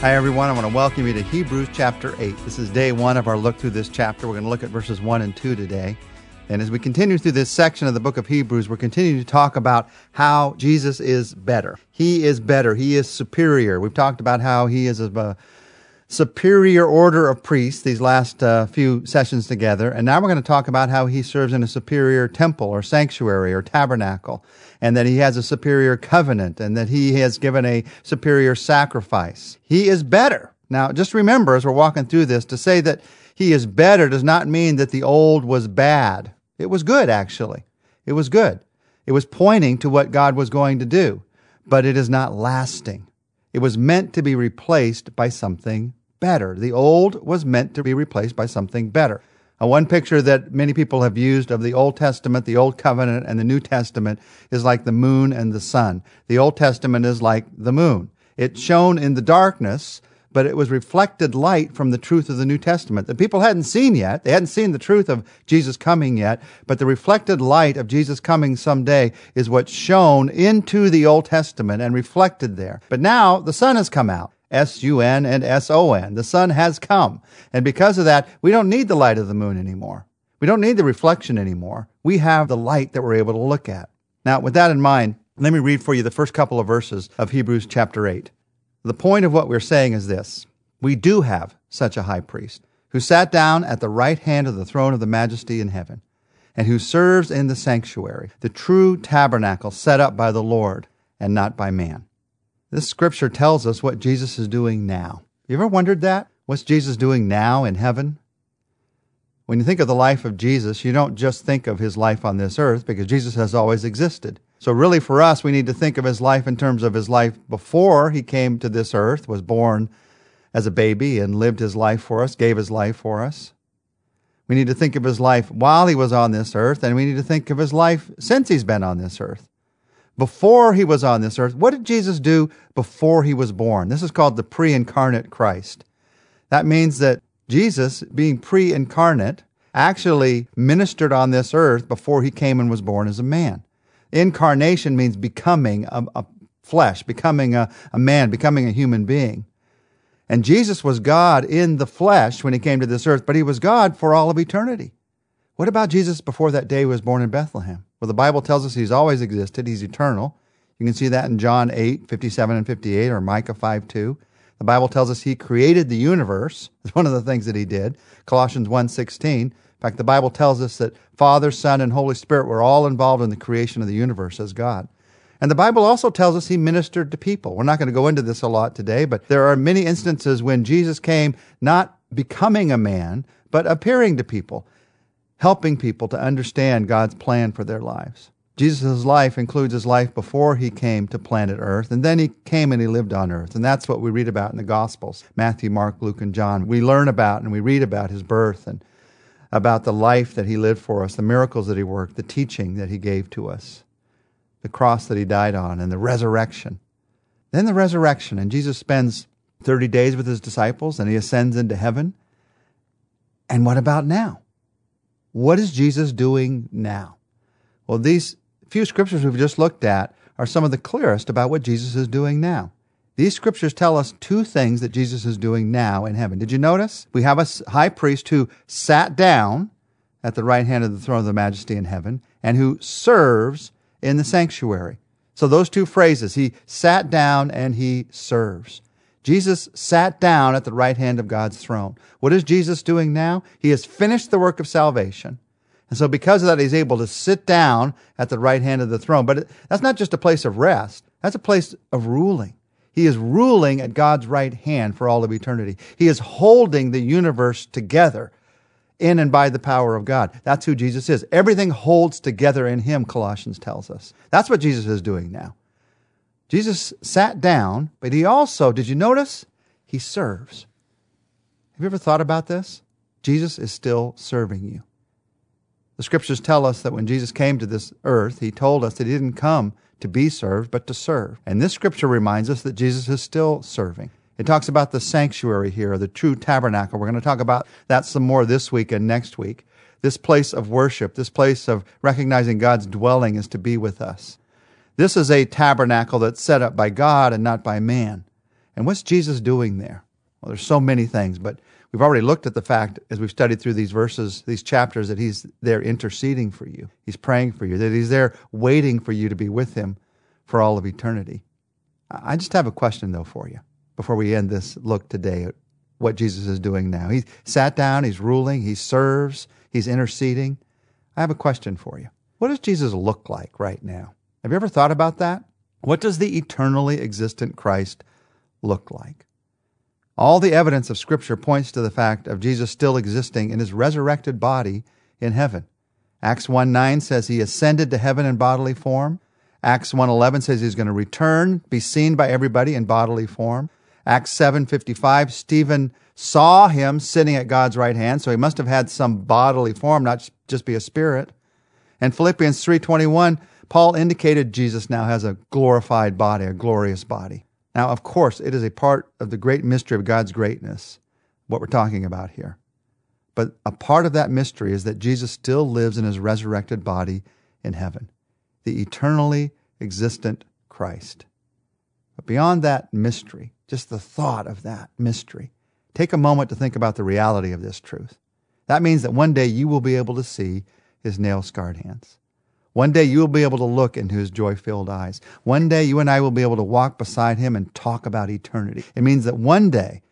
Hi, everyone. I want to welcome you to Hebrews chapter 8. This is day one of our look through this chapter. We're going to look at verses 1 and 2 today. And as we continue through this section of the book of Hebrews, we're continuing to talk about how Jesus is better. He is better. He is superior. We've talked about how he is a superior order of priests these last uh, few sessions together. And now we're going to talk about how he serves in a superior temple or sanctuary or tabernacle, and that he has a superior covenant, and that he has given a superior sacrifice. He is better. Now, just remember as we're walking through this to say that he is better does not mean that the old was bad. It was good, actually. It was good. It was pointing to what God was going to do, but it is not lasting. It was meant to be replaced by something better. The old was meant to be replaced by something better. Uh, one picture that many people have used of the Old Testament, the Old Covenant, and the New Testament is like the moon and the sun. The Old Testament is like the moon. It shone in the darkness, but it was reflected light from the truth of the New Testament that people hadn't seen yet. They hadn't seen the truth of Jesus coming yet, but the reflected light of Jesus coming someday is what shone into the Old Testament and reflected there. But now the sun has come out. S-U-N and S-O-N. The sun has come. And because of that, we don't need the light of the moon anymore. We don't need the reflection anymore. We have the light that we're able to look at. Now, with that in mind, let me read for you the first couple of verses of Hebrews chapter 8. The point of what we're saying is this. We do have such a high priest who sat down at the right hand of the throne of the majesty in heaven and who serves in the sanctuary, the true tabernacle set up by the Lord and not by man. This scripture tells us what Jesus is doing now. You ever wondered that? What's Jesus doing now in heaven? When you think of the life of Jesus, you don't just think of his life on this earth because Jesus has always existed. So really for us, we need to think of his life in terms of his life before he came to this earth, was born as a baby and lived his life for us, gave his life for us. We need to think of his life while he was on this earth, and we need to think of his life since he's been on this earth before he was on this earth. What did Jesus do before he was born? This is called the pre incarnate Christ. That means that Jesus, being pre incarnate, actually ministered on this earth before he came and was born as a man. Incarnation means becoming a, a flesh, becoming a, a man, becoming a human being. And Jesus was God in the flesh when he came to this earth, but he was God for all of eternity. What about Jesus before that day was born in Bethlehem? Well, the Bible tells us he's always existed. He's eternal. You can see that in John 8, 57 and 58, or Micah 5, 2. The Bible tells us he created the universe. It's one of the things that he did. Colossians 1, 16. In fact, the Bible tells us that Father, Son, and Holy Spirit were all involved in the creation of the universe as God. And the Bible also tells us he ministered to people. We're not going to go into this a lot today, but there are many instances when Jesus came not becoming a man, but appearing to people helping people to understand God's plan for their lives. Jesus' life includes his life before he came to planet Earth, and then he came and he lived on Earth. And that's what we read about in the Gospels Matthew, Mark, Luke, and John. We learn about and we read about his birth and about the life that he lived for us, the miracles that he worked, the teaching that he gave to us, the cross that he died on, and the resurrection. Then the resurrection, and Jesus spends 30 days with his disciples and he ascends into heaven. And what about now? What is Jesus doing now? Well, these few scriptures we've just looked at are some of the clearest about what Jesus is doing now. These scriptures tell us two things that Jesus is doing now in heaven. Did you notice? We have a high priest who sat down at the right hand of the throne of the majesty in heaven and who serves in the sanctuary. So those two phrases, he sat down and he serves. Jesus sat down at the right hand of God's throne. What is Jesus doing now? He has finished the work of salvation. And so because of that, he's able to sit down at the right hand of the throne. But that's not just a place of rest. That's a place of ruling. He is ruling at God's right hand for all of eternity. He is holding the universe together in and by the power of God. That's who Jesus is. Everything holds together in him, Colossians tells us. That's what Jesus is doing now. Jesus sat down, but he also, did you notice? He serves. Have you ever thought about this? Jesus is still serving you. The scriptures tell us that when Jesus came to this earth, he told us that he didn't come to be served, but to serve. And this scripture reminds us that Jesus is still serving. It talks about the sanctuary here, the true tabernacle. We're going to talk about that some more this week and next week. This place of worship, this place of recognizing God's dwelling is to be with us. This is a tabernacle that's set up by God and not by man. And what's Jesus doing there? Well, there's so many things, but we've already looked at the fact as we've studied through these verses, these chapters, that he's there interceding for you. He's praying for you, that he's there waiting for you to be with him for all of eternity. I just have a question, though, for you before we end this look today at what Jesus is doing now. He sat down, he's ruling, he serves, he's interceding. I have a question for you. What does Jesus look like right now? Have you ever thought about that? What does the eternally existent Christ look like? All the evidence of Scripture points to the fact of Jesus still existing in his resurrected body in heaven. Acts 1 9 says he ascended to heaven in bodily form. Acts 1:11 says he's going to return, be seen by everybody in bodily form. Acts 7:55 Stephen saw him sitting at God's right hand, so he must have had some bodily form, not just be a spirit. And Philippians 3:21 Paul indicated Jesus now has a glorified body, a glorious body. Now, of course, it is a part of the great mystery of God's greatness, what we're talking about here. But a part of that mystery is that Jesus still lives in his resurrected body in heaven the eternally existent Christ. But beyond that mystery, just the thought of that mystery, take a moment to think about the reality of this truth. That means that one day you will be able to see his nail scarred hands. One day you will be able to look into his joy filled eyes. One day you and I will be able to walk beside him and talk about eternity. It means that one day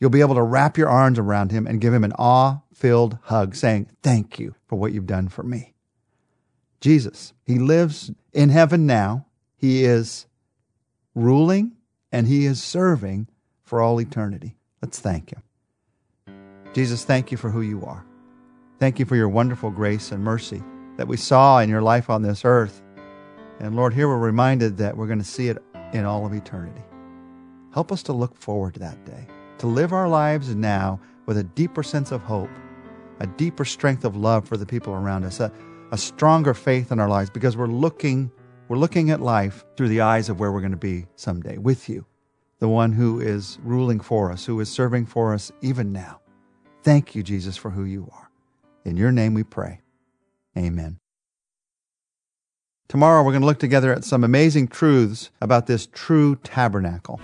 you'll be able to wrap your arms around him and give him an awe filled hug, saying, Thank you for what you've done for me. Jesus. He lives in heaven now. He is ruling and he is serving for all eternity. Let's thank him. Jesus, thank you for who you are. Thank you for your wonderful grace and mercy that we saw in your life on this earth. And Lord, here we're reminded that we're going to see it in all of eternity. Help us to look forward to that day, to live our lives now with a deeper sense of hope, a deeper strength of love for the people around us, a, a stronger faith in our lives because we're looking we're looking at life through the eyes of where we're going to be someday with you, the one who is ruling for us, who is serving for us even now. Thank you, Jesus, for who you are. In your name we pray. Amen. Tomorrow we're going to look together at some amazing truths about this true tabernacle.